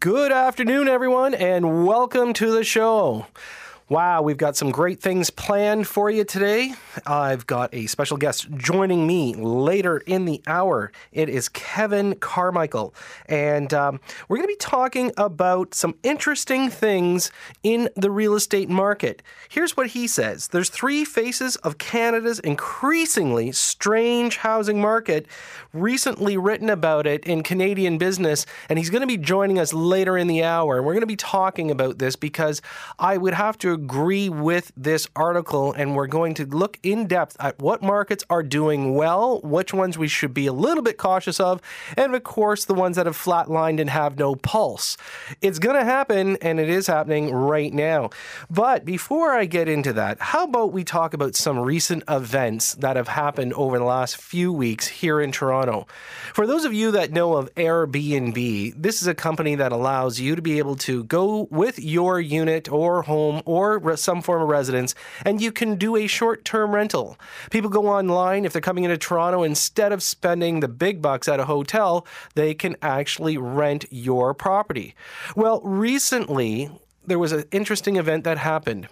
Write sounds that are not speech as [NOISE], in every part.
Good afternoon, everyone, and welcome to the show. Wow, we've got some great things planned for you today. I've got a special guest joining me later in the hour. It is Kevin Carmichael, and um, we're going to be talking about some interesting things in the real estate market. Here's what he says There's three faces of Canada's increasingly strange housing market, recently written about it in Canadian Business, and he's going to be joining us later in the hour. And we're going to be talking about this because I would have to agree with this article, and we're going to look in depth at what markets are doing well, which ones we should be a little bit cautious of, and of course, the ones that have flatlined and have no pulse. It's going to happen, and it is happening right now. But before I get into that, how about we talk about some recent events that have happened over the last few weeks here in Toronto? For those of you that know of Airbnb, this is a company that allows you to be able to go with your unit or home or some form of residence, and you can do a short term rental. People go online, if they're coming into Toronto, instead of spending the big bucks at a hotel, they can actually rent your property. Well, recently, there was an interesting event that happened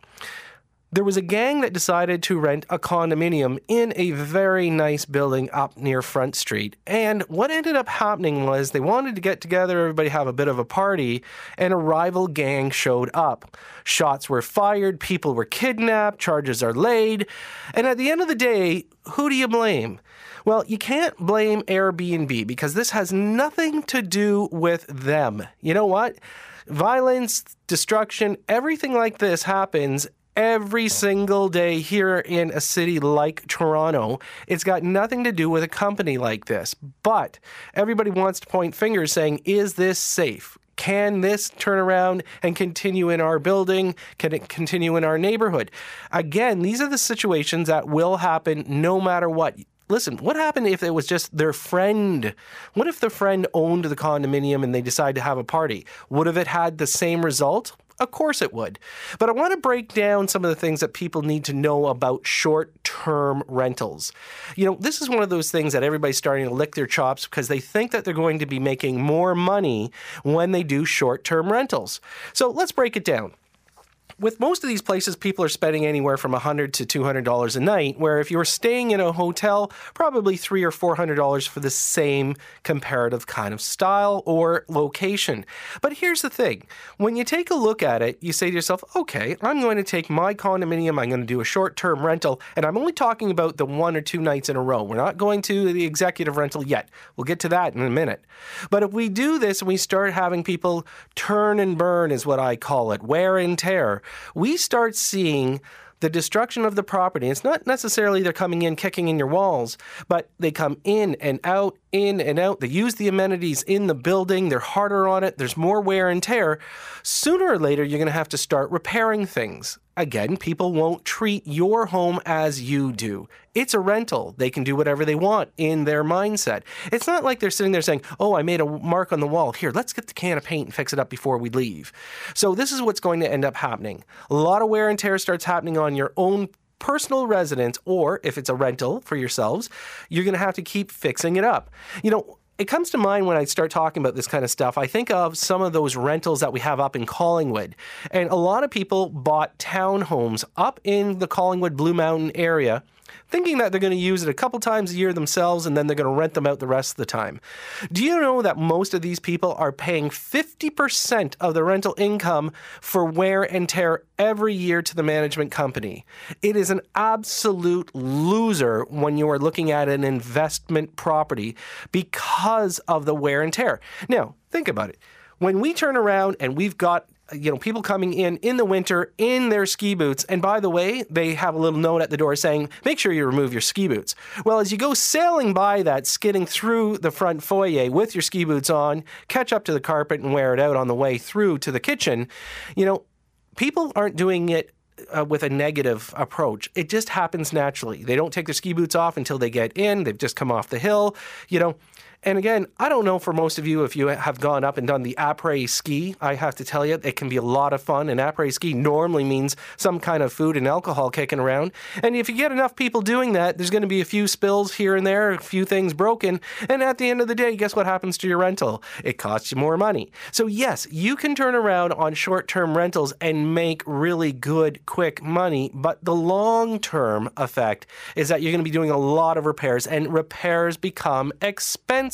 there was a gang that decided to rent a condominium in a very nice building up near Front Street. And what ended up happening was they wanted to get together, everybody have a bit of a party, and a rival gang showed up. Shots were fired, people were kidnapped, charges are laid. And at the end of the day, who do you blame? Well, you can't blame Airbnb because this has nothing to do with them. You know what? Violence, destruction, everything like this happens every single day here in a city like Toronto. It's got nothing to do with a company like this. But everybody wants to point fingers saying, is this safe? Can this turn around and continue in our building? Can it continue in our neighborhood? Again, these are the situations that will happen no matter what listen, what happened if it was just their friend? What if the friend owned the condominium and they decided to have a party? Would have it had the same result? Of course it would. But I want to break down some of the things that people need to know about short term rentals. You know, this is one of those things that everybody's starting to lick their chops because they think that they're going to be making more money when they do short term rentals. So let's break it down with most of these places, people are spending anywhere from 100 to $200 a night, where if you were staying in a hotel, probably three or $400 for the same comparative kind of style or location. But here's the thing when you take a look at it, you say to yourself, okay, I'm going to take my condominium, I'm going to do a short term rental, and I'm only talking about the one or two nights in a row. We're not going to the executive rental yet. We'll get to that in a minute. But if we do this and we start having people turn and burn, is what I call it, wear and tear, we start seeing the destruction of the property. It's not necessarily they're coming in kicking in your walls, but they come in and out, in and out. They use the amenities in the building. They're harder on it. There's more wear and tear. Sooner or later, you're going to have to start repairing things. Again, people won't treat your home as you do. It's a rental. They can do whatever they want in their mindset. It's not like they're sitting there saying, Oh, I made a mark on the wall. Here, let's get the can of paint and fix it up before we leave. So, this is what's going to end up happening. A lot of wear and tear starts happening on your own personal residence, or if it's a rental for yourselves, you're going to have to keep fixing it up. You know, it comes to mind when I start talking about this kind of stuff. I think of some of those rentals that we have up in Collingwood. And a lot of people bought townhomes up in the Collingwood Blue Mountain area thinking that they're going to use it a couple times a year themselves and then they're going to rent them out the rest of the time. Do you know that most of these people are paying 50% of the rental income for wear and tear every year to the management company? It is an absolute loser when you are looking at an investment property because of the wear and tear. Now, think about it. When we turn around and we've got you know, people coming in in the winter in their ski boots. And by the way, they have a little note at the door saying, make sure you remove your ski boots. Well, as you go sailing by that, skidding through the front foyer with your ski boots on, catch up to the carpet and wear it out on the way through to the kitchen, you know, people aren't doing it uh, with a negative approach. It just happens naturally. They don't take their ski boots off until they get in. They've just come off the hill. You know, And again, I don't know for most of you if you have gone up and done the après ski. I have to tell you, it can be a lot of fun. And après ski normally means some kind of food and alcohol kicking around. And if you get enough people doing that, there's going to be a few spills here and there, a few things broken. And at the end of the day, guess what happens to your rental? It costs you more money. So, yes, you can turn around on short term rentals and make really good, quick money. But the long term effect is that you're going to be doing a lot of repairs, and repairs become expensive.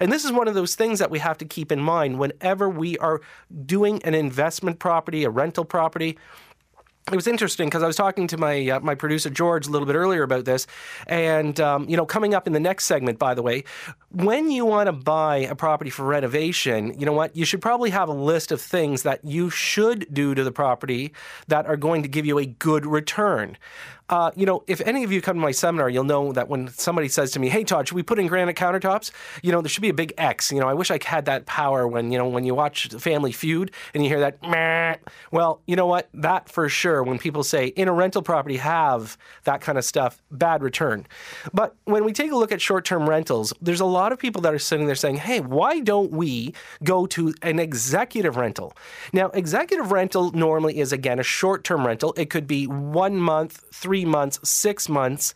And this is one of those things that we have to keep in mind whenever we are doing an investment property, a rental property. It was interesting because I was talking to my uh, my producer George a little bit earlier about this, and um, you know, coming up in the next segment, by the way, when you want to buy a property for renovation, you know what, you should probably have a list of things that you should do to the property that are going to give you a good return. Uh, you know, if any of you come to my seminar, you'll know that when somebody says to me, "Hey, Todd, should we put in granite countertops?" You know, there should be a big X. You know, I wish I had that power when you know when you watch Family Feud and you hear that. Meh. Well, you know what? That for sure. When people say in a rental property have that kind of stuff, bad return. But when we take a look at short-term rentals, there's a lot of people that are sitting there saying, "Hey, why don't we go to an executive rental?" Now, executive rental normally is again a short-term rental. It could be one month, three three months, six months.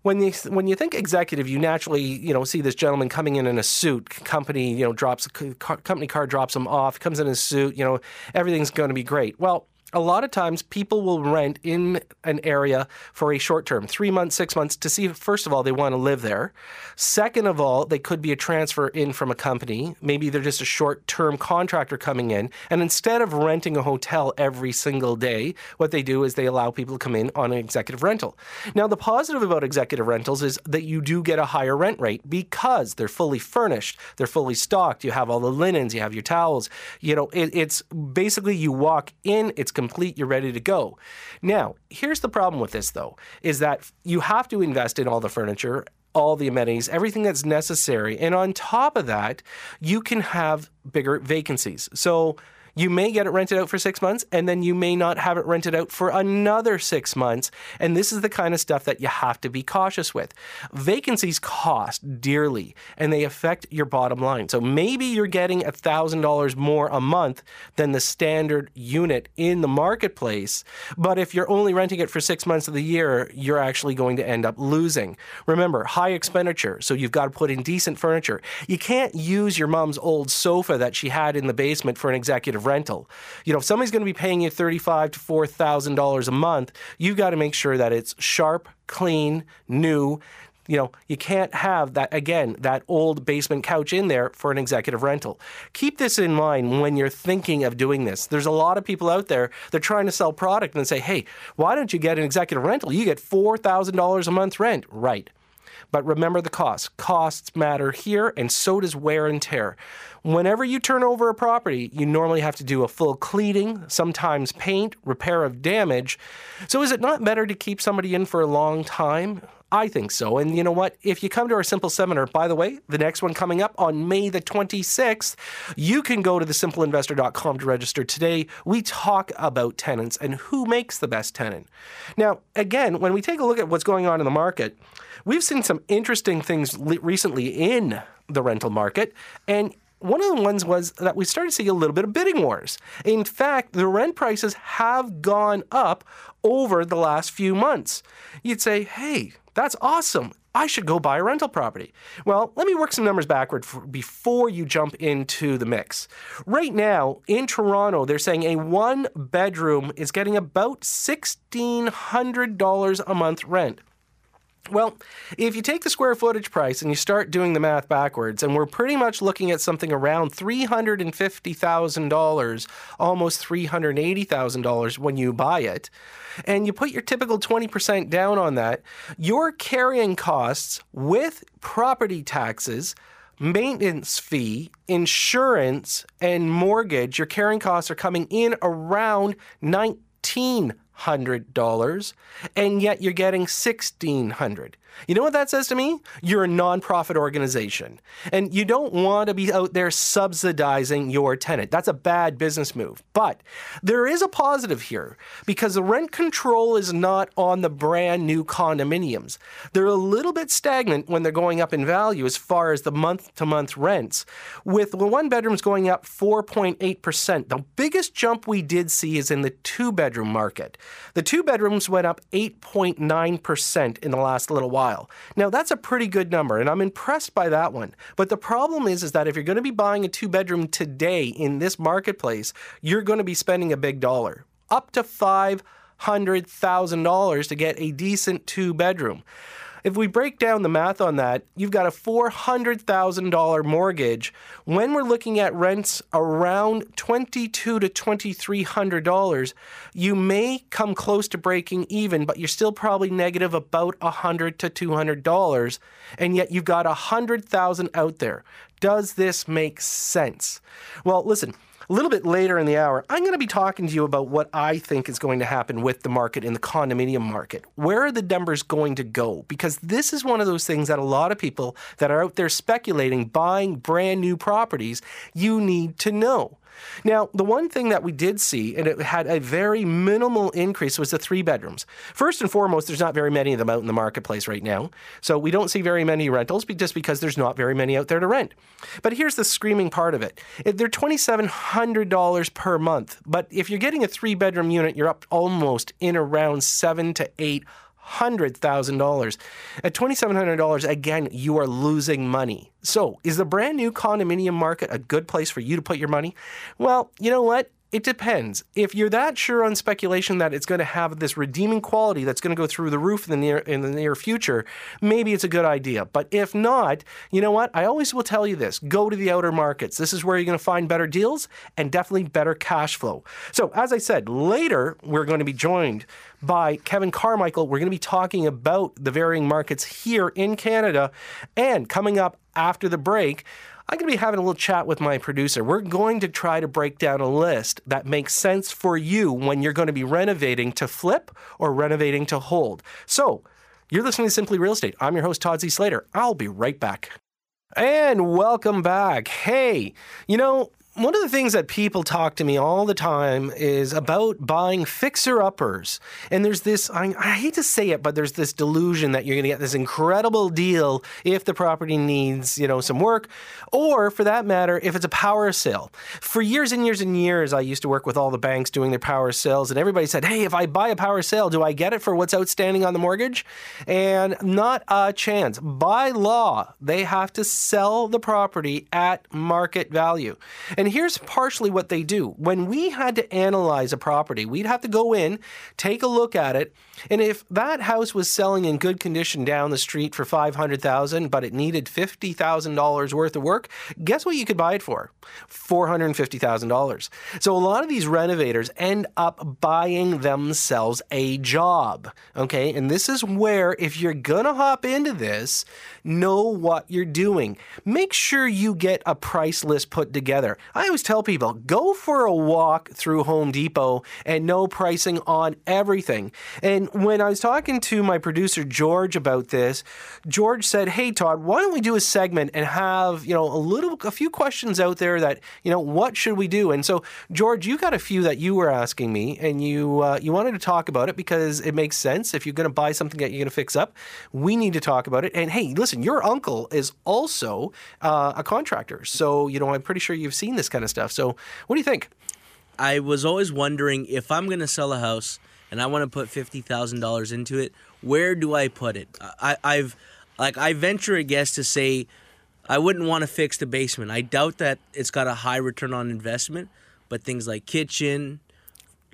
When you when you think executive, you naturally you know see this gentleman coming in in a suit. Company you know drops company car drops him off. Comes in a suit. You know everything's going to be great. Well, a lot of times people will rent in an area for a short term, three months, six months, to see if, first of all, they want to live there. Second of all, they could be a transfer in from a company. Maybe they're just a short term contractor coming in. And instead of renting a hotel every single day, what they do is they allow people to come in on an executive rental. Now, the positive about executive rentals is that you do get a higher rent rate because they're fully furnished, they're fully stocked. You have all the linens, you have your towels. You know, it, it's basically you walk in, it's complete, you're ready to go. Now, here's the problem with this though, is that you have to invest in all the furniture all the amenities, everything that's necessary. And on top of that, you can have bigger vacancies. So you may get it rented out for six months and then you may not have it rented out for another six months. And this is the kind of stuff that you have to be cautious with. Vacancies cost dearly and they affect your bottom line. So maybe you're getting $1,000 more a month than the standard unit in the marketplace. But if you're only renting it for six months of the year, you're actually going to end up losing. Remember, high expenditure. So you've got to put in decent furniture. You can't use your mom's old sofa that she had in the basement for an executive rental. You know, if somebody's going to be paying you thirty-five to four thousand dollars a month, you've got to make sure that it's sharp, clean, new. You know, you can't have that again, that old basement couch in there for an executive rental. Keep this in mind when you're thinking of doing this. There's a lot of people out there they're trying to sell product and say, "Hey, why don't you get an executive rental? You get $4,000 a month rent." Right. But remember the costs. Costs matter here, and so does wear and tear. Whenever you turn over a property, you normally have to do a full cleaning, sometimes paint, repair of damage. So is it not better to keep somebody in for a long time? I think so. And you know what? If you come to our simple seminar, by the way, the next one coming up on May the 26th, you can go to thesimpleinvestor.com to register today. We talk about tenants and who makes the best tenant. Now, again, when we take a look at what's going on in the market, We've seen some interesting things recently in the rental market, and one of the ones was that we started to see a little bit of bidding wars. In fact, the rent prices have gone up over the last few months. You'd say, hey, that's awesome. I should go buy a rental property. Well, let me work some numbers backward for, before you jump into the mix. Right now in Toronto, they're saying a one bedroom is getting about $1,600 a month rent. Well, if you take the square footage price and you start doing the math backwards, and we're pretty much looking at something around $350,000, almost $380,000 when you buy it, and you put your typical 20% down on that, your carrying costs with property taxes, maintenance fee, insurance, and mortgage, your carrying costs are coming in around 19 $1,200 and yet you're getting 1,600. You know what that says to me? You're a nonprofit organization and you don't want to be out there subsidizing your tenant. That's a bad business move. But there is a positive here because the rent control is not on the brand new condominiums. They're a little bit stagnant when they're going up in value as far as the month to month rents, with the one bedrooms going up 4.8%. The biggest jump we did see is in the two bedroom market. The two bedrooms went up 8.9% in the last little while. Now that's a pretty good number, and I'm impressed by that one. But the problem is, is that if you're going to be buying a two bedroom today in this marketplace, you're going to be spending a big dollar, up to five hundred thousand dollars to get a decent two bedroom. If we break down the math on that, you've got a $400,000 mortgage. When we're looking at rents around 22 to $2,300, you may come close to breaking even, but you're still probably negative about 100 to $200, and yet you've got 100,000 out there. Does this make sense? Well, listen, a little bit later in the hour, I'm going to be talking to you about what I think is going to happen with the market in the condominium market. Where are the numbers going to go? Because this is one of those things that a lot of people that are out there speculating, buying brand new properties, you need to know. Now, the one thing that we did see, and it had a very minimal increase, was the three bedrooms. First and foremost, there's not very many of them out in the marketplace right now. So we don't see very many rentals just because there's not very many out there to rent. But here's the screaming part of it they're $2,700 per month. But if you're getting a three bedroom unit, you're up almost in around seven to eight $100,000. At $2,700, again, you are losing money. So, is the brand new condominium market a good place for you to put your money? Well, you know what? It depends. If you're that sure on speculation that it's going to have this redeeming quality that's going to go through the roof in the near in the near future, maybe it's a good idea. But if not, you know what? I always will tell you this: go to the outer markets. This is where you're going to find better deals and definitely better cash flow. So, as I said, later we're going to be joined by Kevin Carmichael. We're going to be talking about the varying markets here in Canada, and coming up after the break. I'm going to be having a little chat with my producer. We're going to try to break down a list that makes sense for you when you're going to be renovating to flip or renovating to hold. So, you're listening to Simply Real Estate. I'm your host, Todd C. Slater. I'll be right back. And welcome back. Hey, you know, one of the things that people talk to me all the time is about buying fixer uppers. And there's this, I, I, hate to say it, but there's this delusion that you're going to get this incredible deal if the property needs, you know, some work, or for that matter, if it's a power sale. For years and years and years, I used to work with all the banks doing their power sales, and everybody said, hey, if I buy a power sale, do I get it for what's outstanding on the mortgage? And not a chance. By law, they have to sell the property at market value. And and here's partially what they do. When we had to analyze a property, we'd have to go in, take a look at it, and if that house was selling in good condition down the street for 500,000 but it needed $50,000 worth of work, guess what you could buy it for? $450,000. So a lot of these renovators end up buying themselves a job, okay? And this is where if you're going to hop into this, know what you're doing. Make sure you get a price list put together. I always tell people go for a walk through Home Depot and know pricing on everything. And when I was talking to my producer George about this, George said, "Hey Todd, why don't we do a segment and have, you know, a little a few questions out there that, you know, what should we do?" And so George, you got a few that you were asking me and you uh, you wanted to talk about it because it makes sense if you're going to buy something that you're going to fix up, we need to talk about it. And hey, listen, your uncle is also uh, a contractor. So, you know, I'm pretty sure you've seen this this kind of stuff. So, what do you think? I was always wondering if I'm going to sell a house and I want to put fifty thousand dollars into it, where do I put it? I, I've like I venture a guess to say I wouldn't want to fix the basement. I doubt that it's got a high return on investment, but things like kitchen,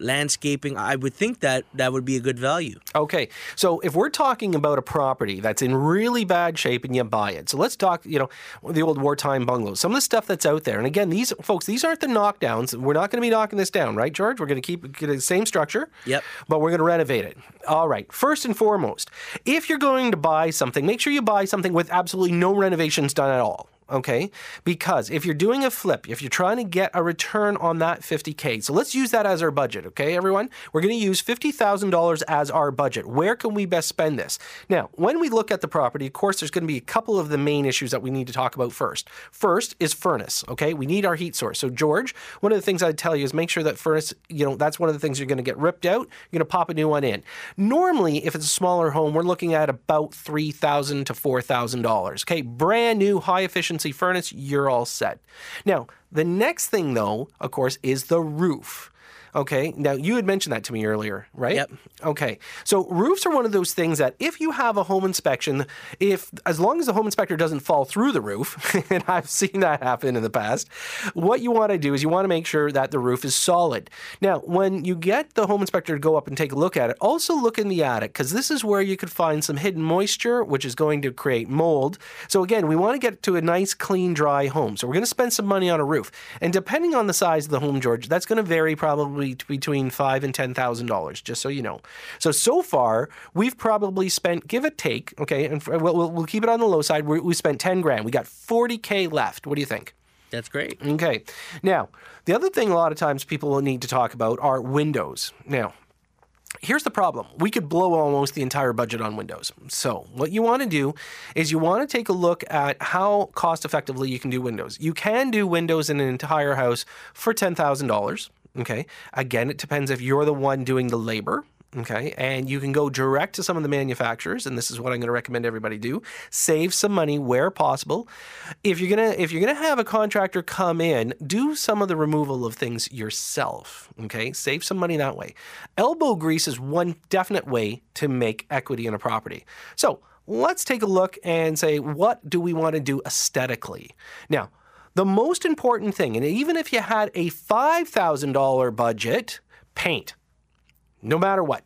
landscaping, I would think that that would be a good value. Okay. So if we're talking about a property that's in really bad shape and you buy it. So let's talk, you know, the old wartime bungalows. Some of the stuff that's out there. And again, these folks, these aren't the knockdowns. We're not going to be knocking this down, right, George? We're going to keep the same structure. Yep. But we're going to renovate it. All right. First and foremost, if you're going to buy something, make sure you buy something with absolutely no renovations done at all okay? Because if you're doing a flip, if you're trying to get a return on that 50K, so let's use that as our budget, okay, everyone? We're going to use $50,000 as our budget. Where can we best spend this? Now, when we look at the property, of course, there's going to be a couple of the main issues that we need to talk about first. First is furnace, okay? We need our heat source. So, George, one of the things I'd tell you is make sure that furnace, you know, that's one of the things you're going to get ripped out. You're going to pop a new one in. Normally, if it's a smaller home, we're looking at about 3,000 to $4,000, okay? Brand new high efficiency furnace, you're all set. Now, the next thing, though, of course, is the roof. Okay. Now you had mentioned that to me earlier, right? Yep. Okay. So roofs are one of those things that if you have a home inspection, if as long as the home inspector doesn't fall through the roof, [LAUGHS] and I've seen that happen in the past, what you want to do is you want to make sure that the roof is solid. Now, when you get the home inspector to go up and take a look at it, also look in the attic because this is where you could find some hidden moisture, which is going to create mold. So again, we want to get to a nice, clean, dry home. So we're going to spend some money on a roof, and depending on the size of the home, George, that's going to vary probably between five and ten thousand dollars. Just so you know. So so far, we've probably spent, give or take, okay, and we'll, we'll, we'll keep it on the low side. We, we spent ten grand. We got forty k left. What do you think? That's great. Okay. Now, the other thing a lot of times people will need to talk about are windows. Now, Here's the problem. We could blow almost the entire budget on Windows. So, what you want to do is you want to take a look at how cost effectively you can do Windows. You can do Windows in an entire house for $10,000. Okay. Again, it depends if you're the one doing the labor. Okay. And you can go direct to some of the manufacturers, and this is what I'm going to recommend everybody do. Save some money where possible. If you're gonna if you're gonna have a contractor come in, do some of the removal of things yourself. Okay. Save some money that way. Elbow grease is one definite way to make equity in a property. So let's take a look and say, what do we want to do aesthetically? Now, the most important thing, and even if you had a $5,000 budget, paint. No matter what.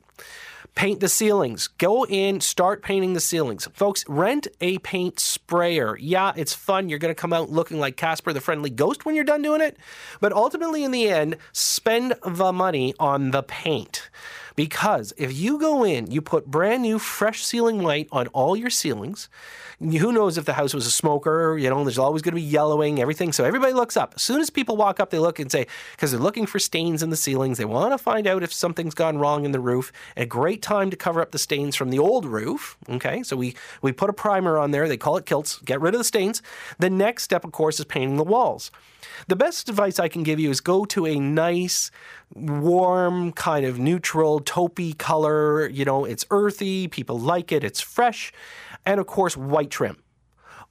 Paint the ceilings. Go in, start painting the ceilings. Folks, rent a paint sprayer. Yeah, it's fun. You're going to come out looking like Casper the Friendly Ghost when you're done doing it. But ultimately, in the end, spend the money on the paint. Because if you go in, you put brand new, fresh ceiling white on all your ceilings, who knows if the house was a smoker? You know, there's always going to be yellowing, everything. So everybody looks up. As soon as people walk up, they look and say, because they're looking for stains in the ceilings. They want to find out if something's gone wrong in the roof. A great time to cover up the stains from the old roof. Okay, so we, we put a primer on there. They call it Kilz. Get rid of the stains. The next step, of course, is painting the walls. The best advice I can give you is go to a nice, warm, kind of neutral, taupey color. You know, it's earthy, people like it, it's fresh and of course, white trim.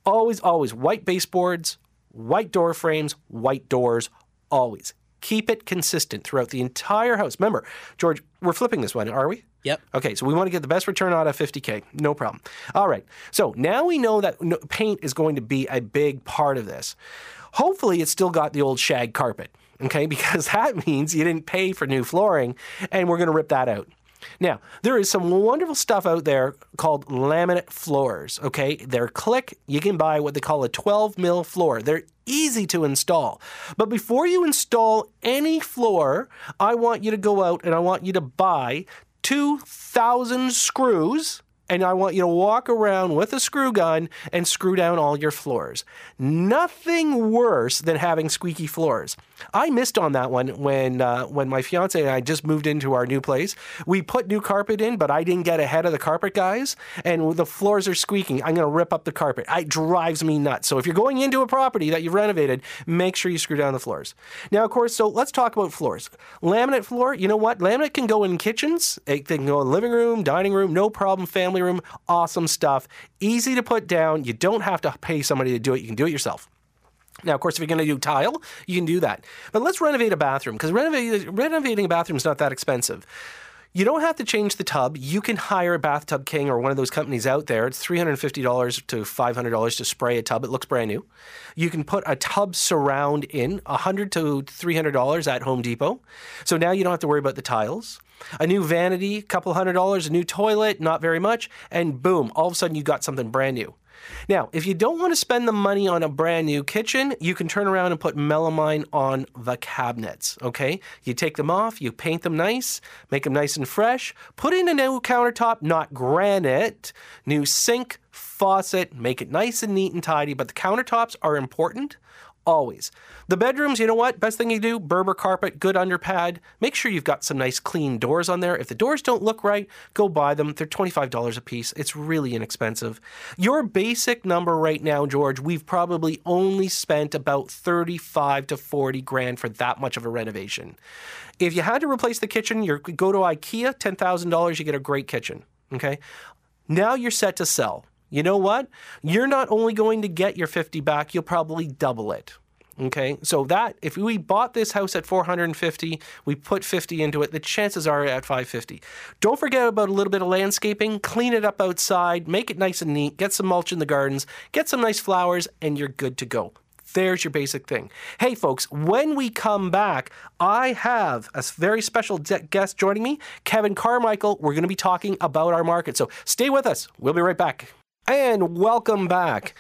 Always, always white baseboards, white door frames, white doors, always. Keep it consistent throughout the entire house. Remember, George, we're flipping this one, are we? Yep. Okay, so we want to get the best return out of 50K. No problem. All right. So now we know that paint is going to be a big part of this. Hopefully, it's still got the old shag carpet, okay? [LAUGHS] Because that means you didn't pay for new flooring, and we're going to rip that out. Now, there is some wonderful stuff out there called laminate floors, okay? They're click, you can buy what they call a 12 mil floor. They're easy to install. But before you install any floor, I want you to go out and I want you to buy 2,000 screws and I want you to walk around with a screw gun and screw down all your floors. Nothing worse than having squeaky floors. I missed on that one when uh, when my fiance and I just moved into our new place. We put new carpet in, but I didn't get ahead of the carpet guys, and the floors are squeaking. I'm going to rip up the carpet. It drives me nuts. So if you're going into a property that you've renovated, make sure you screw down the floors. Now, of course, so let's talk about floors. Laminate floor. You know what? Laminate can go in kitchens. It can go in living room, dining room, no problem. Family room, awesome stuff. Easy to put down. You don't have to pay somebody to do it. You can do it yourself. Now, of course, if you're going to do tile, you can do that. But let's renovate a bathroom because renovating, a bathroom is not that expensive. You don't have to change the tub. You can hire a Bathtub King or one of those companies out there. It's $350 to $500 to spray a tub. It looks brand new. You can put a tub surround in, 100 to $300 at Home Depot. So now you don't have to worry about the tiles. A new vanity, a couple hundred dollars, a new toilet, not very much, and boom, all of a sudden you got something brand new. Now, if you don't want to spend the money on a brand new kitchen, you can turn around and put melamine on the cabinets. Okay, you take them off, you paint them nice, make them nice and fresh, put in a new countertop, not granite, new sink, faucet, make it nice and neat and tidy. But the countertops are important always. The bedrooms, you know what? Best thing you do, Berber carpet, good underpad. Make sure you've got some nice clean doors on there. If the doors don't look right, go buy them. They're $25 a piece. It's really inexpensive. Your basic number right now, George, we've probably only spent about 35 to 40 grand for that much of a renovation. If you had to replace the kitchen, you go to IKEA, $10,000, you get a great kitchen. Okay? Now you're set to sell you know what? You're not only going to get your 50 back, you'll probably double it. Okay, so that if we bought this house at 450, we put 50 into it, the chances are at 550. Don't forget about a little bit of landscaping, clean it up outside, make it nice and neat, get some mulch in the gardens, get some nice flowers, and you're good to go. There's your basic thing. Hey, folks, when we come back, I have a very special guest joining me, Kevin Carmichael. We're going to be talking about our market. So stay with us. We'll be right back. And welcome back.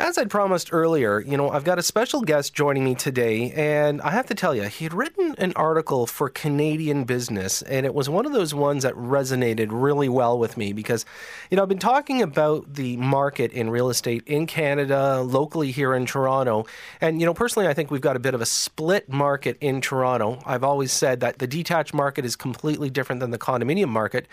As I'd promised earlier, you know, I've got a special guest joining me today, and I have to tell you, he had written an article for Canadian Business, and it was one of those ones that resonated really well with me because, you know, I've been talking about the market in real estate in Canada, locally here in Toronto, and, you know, personally, I think we've got a bit of a split market in Toronto. I've always said that the detached market is completely different than the condominium market.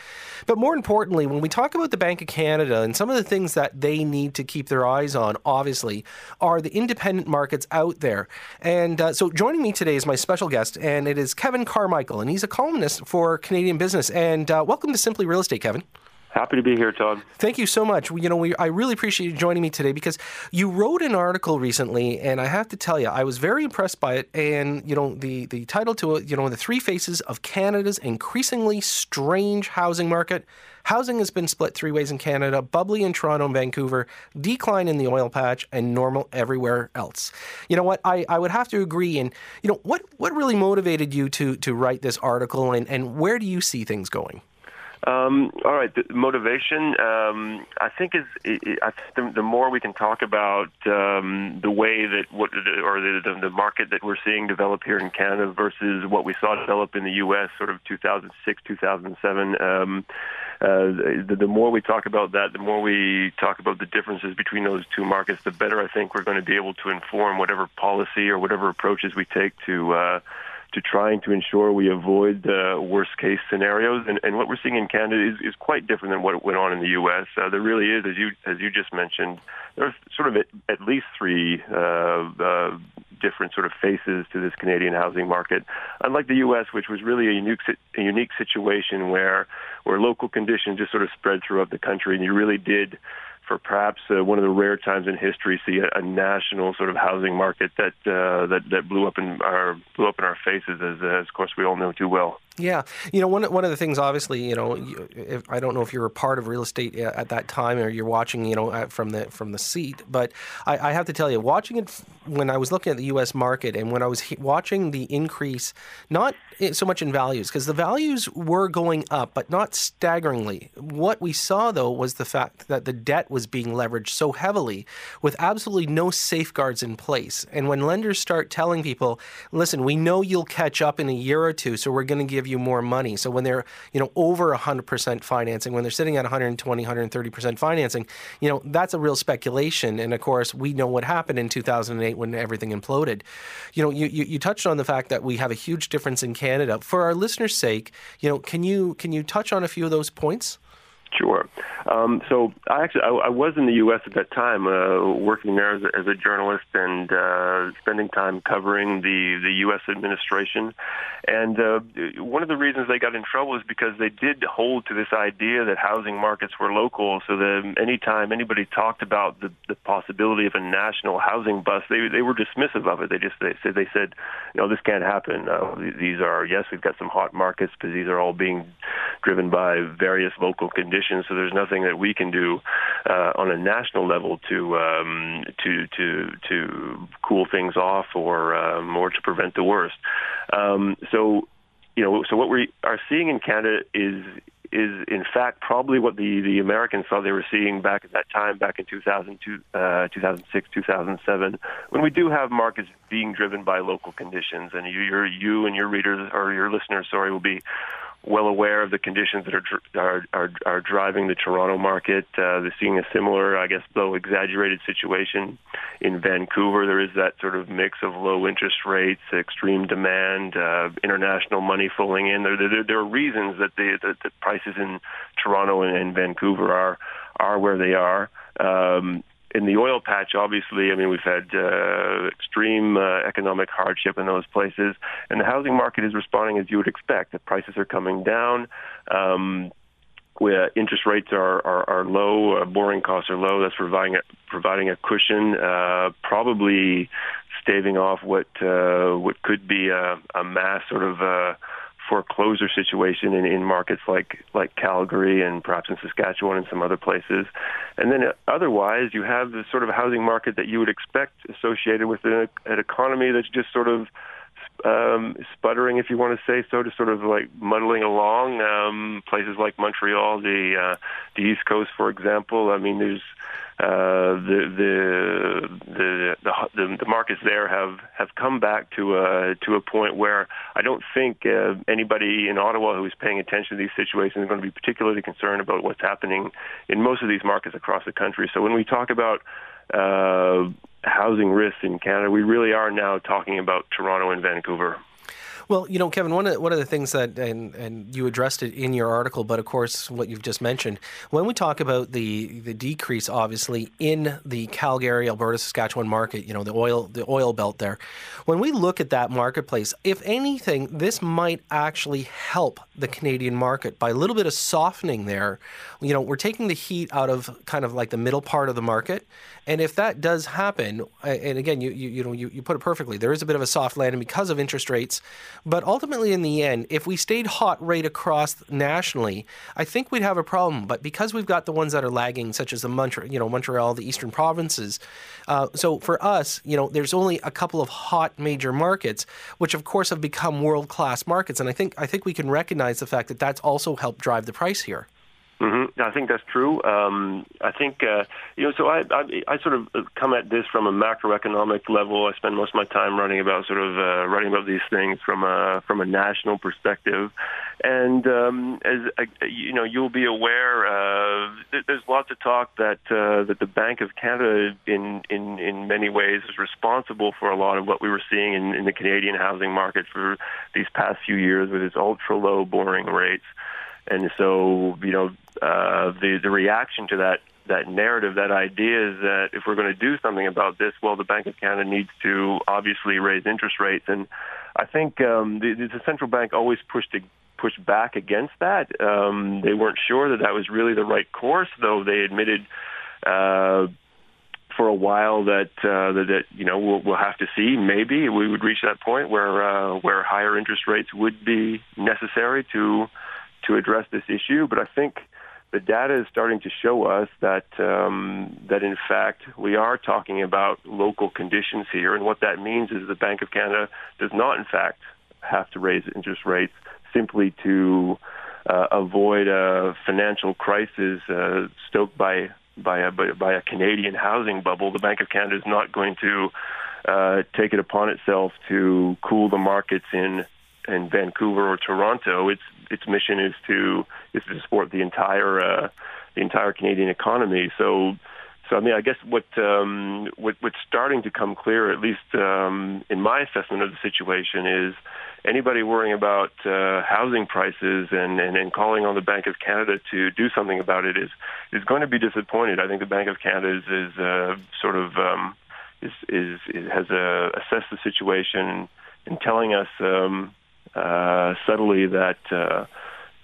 But more importantly, when we talk about the Bank of Canada and some of the things that they need to keep their eyes on, obviously, are the independent markets out there. And uh, so joining me today is my special guest, and it is Kevin Carmichael, and he's a columnist for Canadian Business. And uh, welcome to Simply Real Estate, Kevin. Happy to be here, Todd. Thank you so much. You know, we, I really appreciate you joining me today because you wrote an article recently, and I have to tell you, I was very impressed by it. And you know, the the title to it, you know, the three faces of Canada's increasingly strange housing market. Housing has been split three ways in Canada: bubbly in Toronto and Vancouver, decline in the oil patch, and normal everywhere else. You know what? I, I would have to agree. And you know, what what really motivated you to to write this article, and and where do you see things going? Um, all right, the motivation. Um, I think is I think the, more we can talk about um, the way that what or the, the, the market that we're seeing develop here in Canada versus what we saw develop in the U.S. sort of 2006, 2007. Um, uh, the, the more we talk about that, the more we talk about the differences between those two markets, the better I think we're going to be able to inform whatever policy or whatever approaches we take to. Uh, to trying to ensure we avoid the worst case scenarios. And, and what we're seeing in Canada is, is quite different than what went on in the U.S. Uh, there really is, as you as you just mentioned, there's sort of at, at least three uh, uh, different sort of faces to this Canadian housing market. Unlike the U.S., which was really a unique a unique situation where where local conditions just sort of spread throughout the country, and you really did for perhaps uh, one of the rare times in history see a, a national sort of housing market that uh, that that blew up in our blew up in our faces as, as of course we all know too well. Yeah, you know, one one of the things, obviously, you know, if, I don't know if you were a part of real estate uh, at that time or you're watching, you know, from the from the seat, but I, I have to tell you, watching it when I was looking at the U.S. market and when I was he- watching the increase, not so much in values because the values were going up, but not staggeringly. What we saw though was the fact that the debt was being leveraged so heavily with absolutely no safeguards in place. And when lenders start telling people, "Listen, we know you'll catch up in a year or two, so we're going to give give you more money. So when they're, you know, over 100% financing, when they're sitting at 120, 130% financing, you know, that's a real speculation. And of course, we know what happened in 2008 when everything imploded. You know, you, you, you touched on the fact that we have a huge difference in Canada. For our listeners' sake, you know, can you can you touch on a few of those points? Sure. Um, so I actually I, I, was in the U.S. at that time, uh, working there as a, as a journalist and uh, spending time covering the the U.S. administration. And uh, one of the reasons they got in trouble is because they did hold to this idea that housing markets were local. So that anytime anybody talked about the, the possibility of a national housing bust, they they were dismissive of it. They just they said they said, no, this can't happen. Uh, these are yes, we've got some hot markets, but these are all being driven by various local conditions. So there's nothing that we can do uh, on a national level to um, to to to cool things off or um, or to prevent the worst. Um, so you know, so what we are seeing in Canada is is in fact probably what the, the Americans thought they were seeing back at that time, back in 2002, uh, 2006, 2007, when we do have markets being driven by local conditions. And you, you you and your readers or your listeners, sorry, will be well aware of the conditions that are are are, are driving the Toronto market. Uh, they're seeing a similar, I guess, though exaggerated situation in Vancouver. There is that sort of mix of low interest rates, extreme demand, uh, international money flowing in. There, there, there are reasons that the, the, prices in Toronto and, and Vancouver are are where they are. Um, in the oil patch, obviously, I mean, we've had uh, extreme uh, economic hardship in those places, and the housing market is responding as you would expect. The prices are coming down. Um, where interest rates are are, are low, uh, borrowing costs are low. That's providing a, providing a cushion, uh, probably staving off what uh, what could be a, a mass sort of uh, foreclosure situation in, in markets like like Calgary and perhaps in Saskatchewan and some other places. And then otherwise, you have the sort of housing market that you would expect associated with an, an economy that's just sort of um, sputtering, if you want to say so, just sort of like muddling along. Um, places like Montreal, the uh, the East Coast, for example. I mean, there's uh, the, the, the the the markets there have have come back to a to a point where I don't think uh, anybody in Ottawa who is paying attention to these situations is going to be particularly concerned about what's happening in most of these markets across the country. So when we talk about uh, housing risks in Canada, we really are now talking about Toronto and Vancouver. Well, you know, Kevin, one of one of the things that and and you addressed it in your article, but of course, what you've just mentioned, when we talk about the the decrease, obviously in the Calgary, Alberta, Saskatchewan market, you know, the oil the oil belt there, when we look at that marketplace, if anything, this might actually help the Canadian market by a little bit of softening there. You know, we're taking the heat out of kind of like the middle part of the market, and if that does happen, and again, you you, you know you, you put it perfectly, there is a bit of a soft landing because of interest rates. But ultimately, in the end, if we stayed hot rate across nationally, I think we'd have a problem. But because we've got the ones that are lagging, such as the Montreal, you know, Montreal, the eastern provinces, uh, so for us, you know, there's only a couple of hot major markets, which of course have become world class markets, and I think I think we can recognize the fact that that's also helped drive the price here. Mm-hmm. I think that's true. Um, I think uh, you know. So I, I I sort of come at this from a macroeconomic level. I spend most of my time running about sort of uh, writing about these things from a from a national perspective. And um, as uh, you know, you'll be aware. Uh, there's lots of talk that uh, that the Bank of Canada, in in in many ways, is responsible for a lot of what we were seeing in, in the Canadian housing market for these past few years with its ultra low borrowing rates. And so, you know, uh, the the reaction to that that narrative, that idea is that if we're going to do something about this, well, the Bank of Canada needs to obviously raise interest rates. And I think um, the, the central bank always pushed to push back against that. Um, they weren't sure that that was really the right course, though they admitted. Uh, for a while that uh, that, that you know we'll, we'll have to see. Maybe we would reach that point where uh, where higher interest rates would be necessary to to address this issue. But I think the data is starting to show us that um, that in fact we are talking about local conditions here, and what that means is the Bank of Canada does not, in fact, have to raise interest rates simply to uh, avoid a financial crisis uh, stoked by by a by a Canadian housing bubble. The Bank of Canada is not going to uh, take it upon itself to cool the markets in in Vancouver or Toronto. Its its mission is to is to support the entire uh, the entire Canadian economy. So. So I mean, I guess what um, what what's starting to come clear, at least um, in my assessment of the situation, is anybody worrying about uh, housing prices and, and, and calling on the Bank of Canada to do something about it is is going to be disappointed. I think the Bank of Canada is, is uh, sort of um, is, is, is has uh, assessed the situation and telling us um, uh, subtly that uh,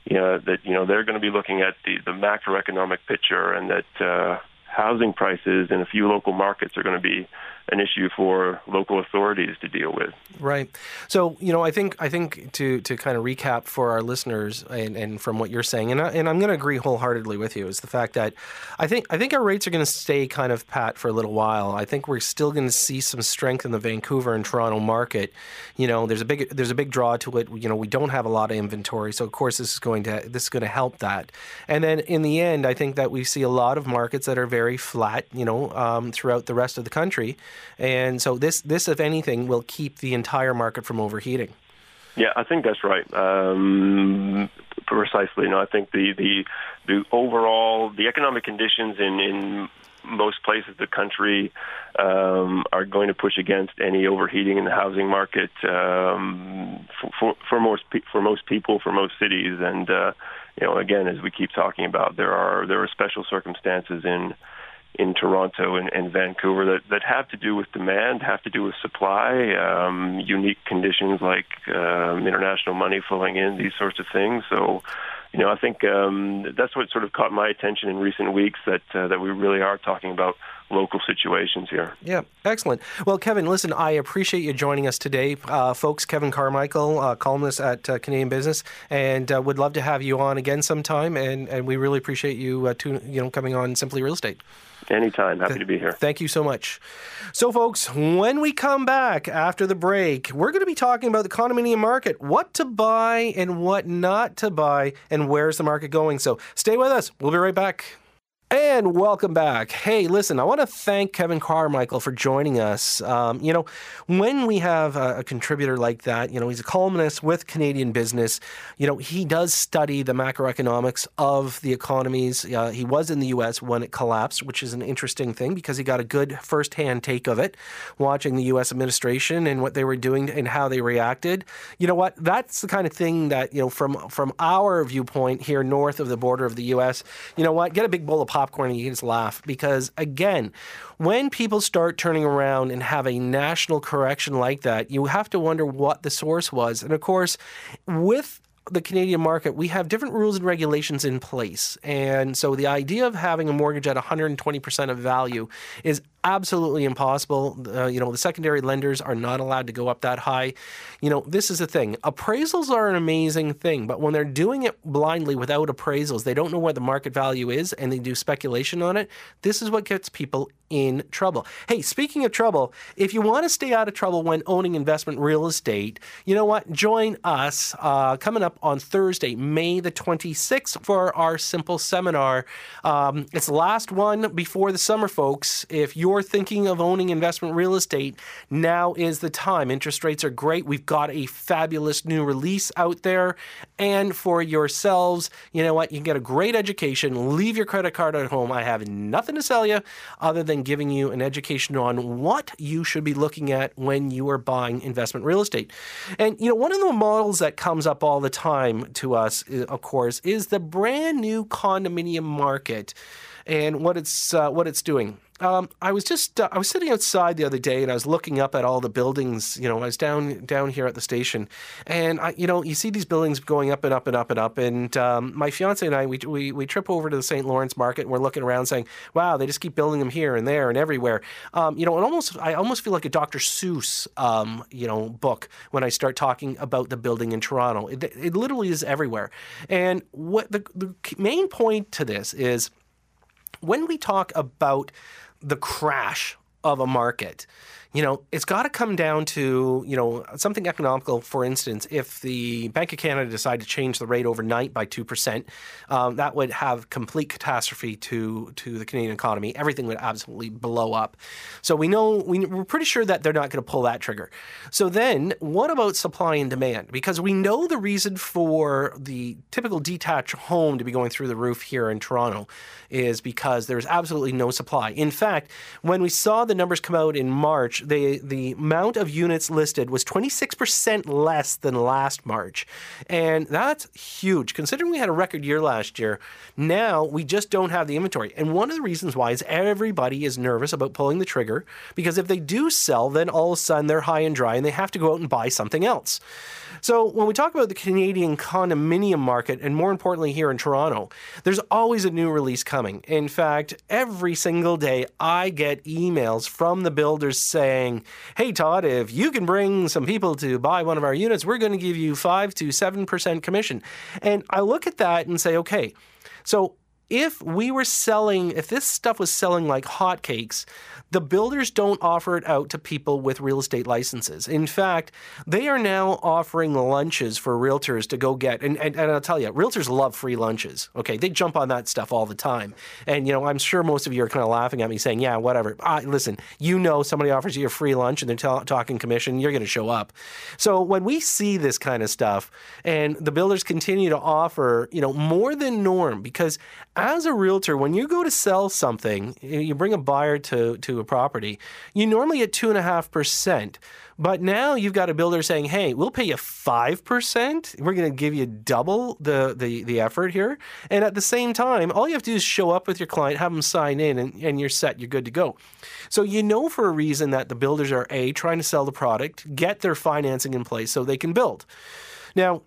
you know that you know they're going to be looking at the, the macroeconomic picture and that uh, housing prices in a few local markets are going to be an issue for local authorities to deal with. Right. So, you know, I think I think to to kind of recap for our listeners and, and from what you're saying, and I, and I'm going to agree wholeheartedly with you is the fact that I think I think our rates are going to stay kind of pat for a little while. I think we're still going to see some strength in the Vancouver and Toronto market. You know, there's a big there's a big draw to it. You know, we don't have a lot of inventory, so of course this is going to this is going to help that. And then in the end, I think that we see a lot of markets that are very flat. You know, um, throughout the rest of the country. And so this, this, if anything, will keep the entire market from overheating. Yeah, I think that's right. Um, precisely. Know, I think the, the the overall the economic conditions in in most places of the country um, are going to push against any overheating in the housing market um, for, for, for most for most people for most cities and uh, you know again as we keep talking about there are there are special circumstances in in Toronto and, and Vancouver that, that have to do with demand, have to do with supply, um, unique conditions like um, international money flowing in, these sorts of things. So, you know, I think um, that's what sort of caught my attention in recent weeks that uh, that we really are talking about local situations here. Yeah, excellent. Well, Kevin, listen, I appreciate you joining us today, uh, folks. Kevin Carmichael, uh, columnist at uh, Canadian Business, and uh, would love to have you on again sometime. And, and we really appreciate you, uh, to, you know, coming on Simply Real Estate. Anytime. Happy to be here. Thank you so much. So, folks, when we come back after the break, we're going to be talking about the condominium market, what to buy and what not to buy, and where's the market going. So, stay with us. We'll be right back. And welcome back. Hey, listen, I want to thank Kevin Carmichael for joining us. Um, you know, when we have a, a, contributor like that, you know, he's a columnist with Canadian Business. You know, he does study the macroeconomics of the economies. Uh, he was in the U.S. when it collapsed, which is an interesting thing because he got a good firsthand take of it, watching the U.S. administration and what they were doing and how they reacted. You know what? That's the kind of thing that you know, from from our viewpoint here north of the border of the U.S. You know what? Get a big bowl of pop popcorn and you just laugh because again when people start turning around and have a national correction like that you have to wonder what the source was and of course with the Canadian market, we have different rules and regulations in place. And so the idea of having a mortgage at 120% of value is absolutely impossible. Uh, you know, the secondary lenders are not allowed to go up that high. You know, this is the thing. Appraisals are an amazing thing, but when they're doing it blindly without appraisals, they don't know what the market value is and they do speculation on it. This is what gets people in trouble. Hey, speaking of trouble, if you want to stay out of trouble when owning investment real estate, you know what? Join us uh, coming up on Thursday, May the 26th, for our simple seminar. Um, it's the last one before the summer, folks. If you're you're thinking of owning investment real estate, now is the time. Interest rates are great. We've got a fabulous new release out there. And for yourselves, you know what? You can get a great education, leave your credit card at home. I have nothing to sell you other than giving you an education on what you should be looking at when you are buying investment real estate. And, you know, one of the models that comes up all the time to us, of course, is the brand new condominium market and what it's uh, what it's doing. Um, I was just uh, I was sitting outside the other day and I was looking up at all the buildings. You know, I was down down here at the station, and I, you know, you see these buildings going up and up and up and up. And um, my fiance and I, we, we we trip over to the St. Lawrence Market and we're looking around, saying, "Wow, they just keep building them here and there and everywhere." Um, you know, and almost I almost feel like a Dr. Seuss, um, you know, book when I start talking about the building in Toronto. It, it literally is everywhere. And what the the main point to this is when we talk about the crash of a market you know, it's got to come down to, you know, something economical. For instance, if the Bank of Canada decided to change the rate overnight by 2%, um, that would have complete catastrophe to, to the Canadian economy. Everything would absolutely blow up. So we know, we, we're pretty sure that they're not going to pull that trigger. So then what about supply and demand? Because we know the reason for the typical detached home to be going through the roof here in Toronto is because there's absolutely no supply. In fact, when we saw the numbers come out in March, The the amount of units listed was 26% less than last March. And that's huge considering we had a record year last year. Now we just don't have the inventory. And one of the reasons why is everybody is nervous about pulling the trigger because if they do sell, then all of a sudden they're high and dry and they have to go out and buy something else. So when we talk about the Canadian condominium market, and more importantly here in Toronto, there's always a new release coming. In fact, every single day I get emails from the builders saying, "Hey Todd, if you can bring some people to buy one of our units, we're going to give you five to seven percent commission." And I look at that and say, "Okay." So if we were selling, if this stuff was selling like hotcakes, the builders don't offer it out to people with real estate licenses. In fact, they are now offering lunches for realtors to go get. And, and, and I'll tell you, realtors love free lunches. Okay. They jump on that stuff all the time. And, you know, I'm sure most of you are kind of laughing at me saying, yeah, whatever. Uh, listen, you know, somebody offers you a free lunch and they're t- talking commission, you're going to show up. So when we see this kind of stuff and the builders continue to offer, you know, more than norm, because as a realtor, when you go to sell something, you bring a buyer to, to a property, you normally get two and a half percent. But now you've got a builder saying, "Hey, we'll pay you five percent. We're going to give you double the, the the effort here." And at the same time, all you have to do is show up with your client, have them sign in, and, and you're set. You're good to go. So you know for a reason that the builders are a trying to sell the product, get their financing in place so they can build. Now,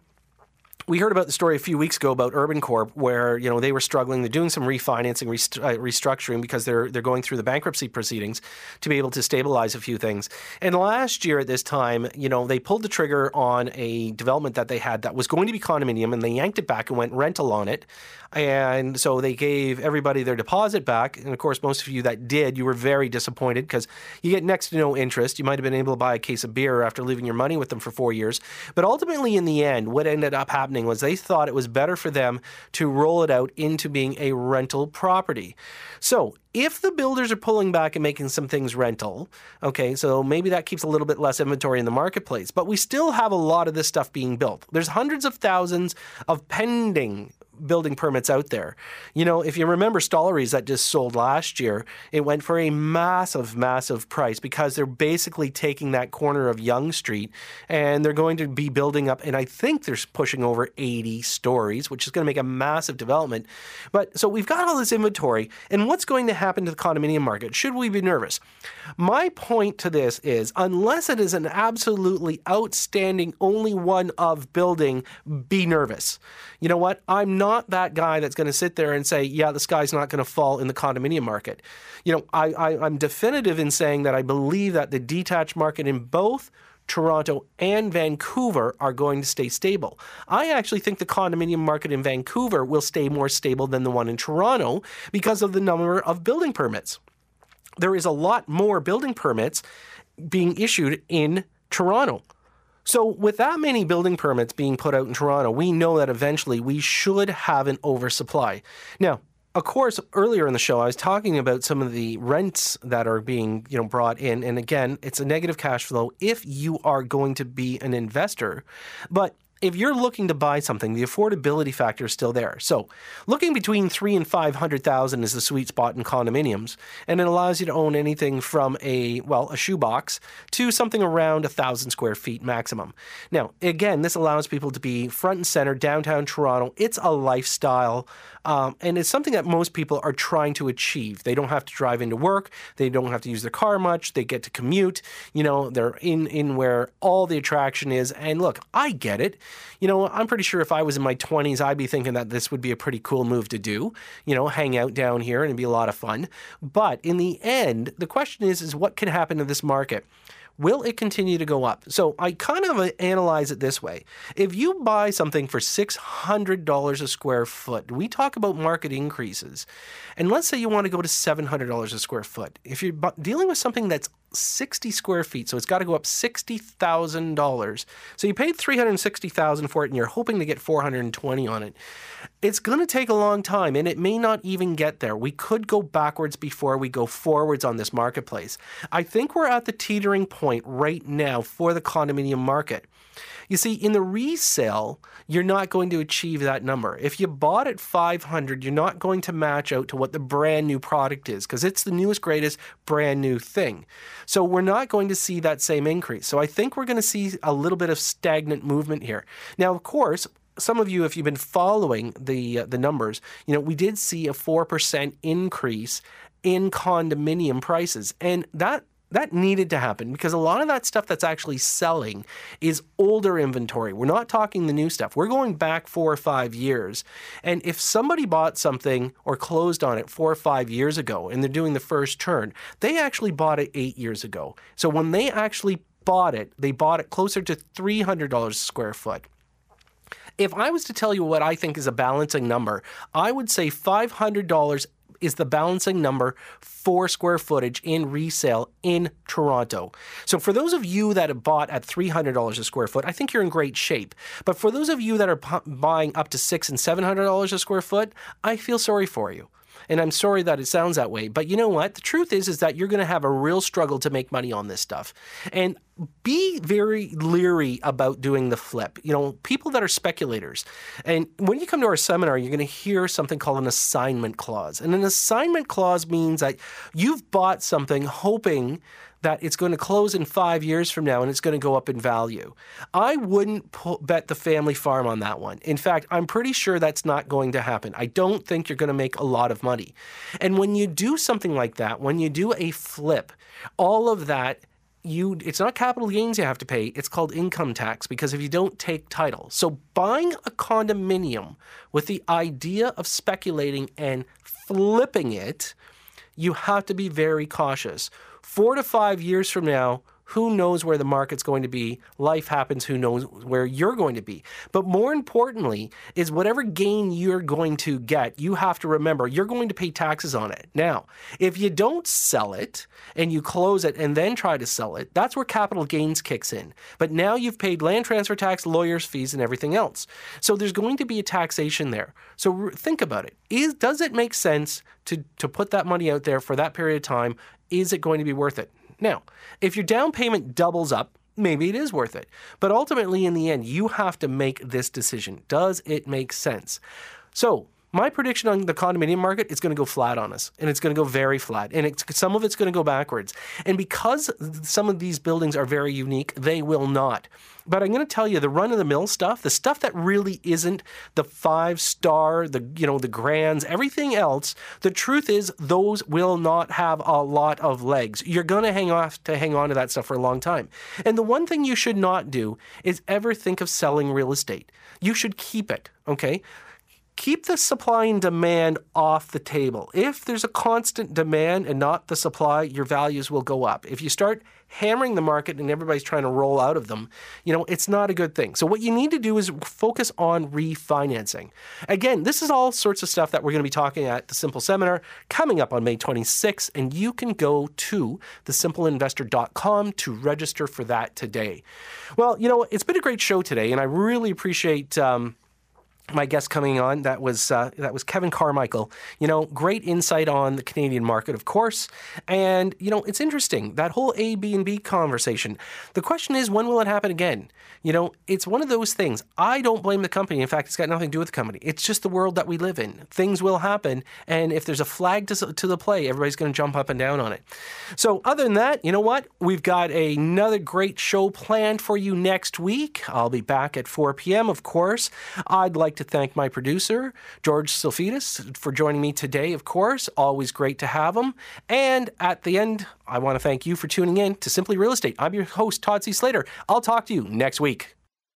we heard about the story a few weeks ago about Urbancorp, where you know they were struggling. They're doing some refinancing, rest- uh, restructuring because they're they're going through the bankruptcy proceedings to be able to stabilize a few things. And last year at this time, you know, they pulled the trigger on a development that they had that was going to be condominium, and they yanked it back and went rental on it. And so they gave everybody their deposit back. And of course, most of you that did, you were very disappointed because you get next to no interest. You might have been able to buy a case of beer after leaving your money with them for four years. But ultimately, in the end, what ended up happening was they thought it was better for them to roll it out into being a rental property. So if the builders are pulling back and making some things rental, okay, so maybe that keeps a little bit less inventory in the marketplace, but we still have a lot of this stuff being built. There's hundreds of thousands of pending building permits out there. You know, if you remember Stollery's that just sold last year, it went for a massive, massive price because they're basically taking that corner of Yonge Street and they're going to be building up, and I think they're pushing over 80 stories, which is going to make a massive development. But so we've got all this inventory, and what's going to happen to the condominium market? Should we be nervous? My point to this is unless it is an absolutely outstanding, only one of building, be nervous. You know what? I'm not that guy that's going to sit there and say, yeah, the sky's not going to fall in the condominium market. You know, I, I, I'm definitive in saying that I believe that the detached market in both Toronto and Vancouver are going to stay stable. I actually think the condominium market in Vancouver will stay more stable than the one in Toronto because of the number of building permits. There is a lot more building permits being issued in Toronto. So, with that many building permits being put out in Toronto, we know that eventually we should have an oversupply. Now, of course, earlier in the show, I was talking about some of the rents that are being, you know, brought in, and again, it's a negative cash flow if you are going to be an investor. But if you're looking to buy something, the affordability factor is still there. So, looking between three and five hundred thousand is the sweet spot in condominiums, and it allows you to own anything from a well a shoebox to something around a thousand square feet maximum. Now, again, this allows people to be front and center downtown Toronto. It's a lifestyle. Um, and it's something that most people are trying to achieve. They don't have to drive into work. They don't have to use their car much. They get to commute. You know, they're in in where all the attraction is. And look, I get it. You know, I'm pretty sure if I was in my 20s, I'd be thinking that this would be a pretty cool move to do. You know, hang out down here and it'd be a lot of fun. But in the end, the question is, is what can happen to this market? will it continue to go up? So I kind of uh, analyze it this way. If you buy something for $600 a square foot, we talk about market increases. And let's say you want to go to $700 a square foot. If you're dealing with something that's 60 square feet, so it's got to go up $60,000. So you paid $360,000 for it and you're hoping to get 420 on it. It's going to take a long time and it may not even get there. We could go backwards before we go forwards on this marketplace. I think we're at the teetering point right now for the condominium market. You see, in the resale, you're not going to achieve that number. If you bought at 500, you're not going to match out to what the brand new product is because it's the newest, greatest, brand new thing. So we're not going to see that same increase. So I think we're going to see a little bit of stagnant movement here. Now, of course, some of you, if you've been following the uh, the numbers, you know we did see a four percent increase in condominium prices, and that that needed to happen because a lot of that stuff that's actually selling is older inventory. We're not talking the new stuff. We're going back four or five years. And if somebody bought something or closed on it four or five years ago and they're doing the first turn, they actually bought it eight years ago. So when they actually bought it, they bought it closer to $300 a square foot. If I was to tell you what I think is a balancing number, I would say $500 is the balancing number for square footage in resale in Toronto. So for those of you that have bought at $300 a square foot, I think you're in great shape. But for those of you that are buying up to six and $700 a square foot, I feel sorry for you. And I'm sorry that it sounds that way, but you know what? The truth is is that you're going to have a real struggle to make money on this stuff. And be very leery about doing the flip. You know, people that are speculators. And when you come to our seminar, you're going to hear something called an assignment clause. And an assignment clause means that you've bought something hoping that it's going to close in five years from now and it's going to go up in value. I wouldn't pull, bet the family farm on that one. In fact, I'm pretty sure that's not going to happen. I don't think you're going to make a lot of money. And when you do something like that, when you do a flip, all of that you it's not capital gains you have to pay it's called income tax because if you don't take title so buying a condominium with the idea of speculating and flipping it you have to be very cautious four to five years from now who knows where the market's going to be? Life happens, who knows where you're going to be. But more importantly, is whatever gain you're going to get, you have to remember you're going to pay taxes on it. Now, if you don't sell it and you close it and then try to sell it, that's where capital gains kicks in. But now you've paid land transfer tax, lawyers' fees, and everything else. So there's going to be a taxation there. So think about it. Is does it make sense to to put that money out there for that period of time? Is it going to be worth it? Now, if your down payment doubles up, maybe it is worth it. But ultimately, in the end, you have to make this decision. Does it make sense? So, my prediction on the condominium market is going to go flat on us, and it's going to go very flat, and it's, some of it's going to go backwards. And because some of these buildings are very unique, they will not. But I'm going to tell you the run of the mill stuff, the stuff that really isn't the five star, the you know the grands, everything else. The truth is, those will not have a lot of legs. You're going to hang off to hang on to that stuff for a long time. And the one thing you should not do is ever think of selling real estate. You should keep it. Okay keep the supply and demand off the table. If there's a constant demand and not the supply, your values will go up. If you start hammering the market and everybody's trying to roll out of them, you know, it's not a good thing. So what you need to do is focus on refinancing. Again, this is all sorts of stuff that we're going to be talking at the Simple Seminar coming up on May 26th and you can go to thesimpleinvestor.com to register for that today. Well, you know, it's been a great show today and I really appreciate um, my guest coming on that was uh, that was Kevin Carmichael. You know, great insight on the Canadian market, of course, and you know it's interesting that whole A, B, and B conversation. The question is, when will it happen again? You know, it's one of those things. I don't blame the company. In fact, it's got nothing to do with the company. It's just the world that we live in. Things will happen, and if there's a flag to, to the play, everybody's going to jump up and down on it. So, other than that, you know what? We've got another great show planned for you next week. I'll be back at 4 p.m. Of course, I'd like like to thank my producer, George Silfides, for joining me today, of course. Always great to have him. And at the end, I want to thank you for tuning in to Simply Real Estate. I'm your host, Todd C. Slater. I'll talk to you next week.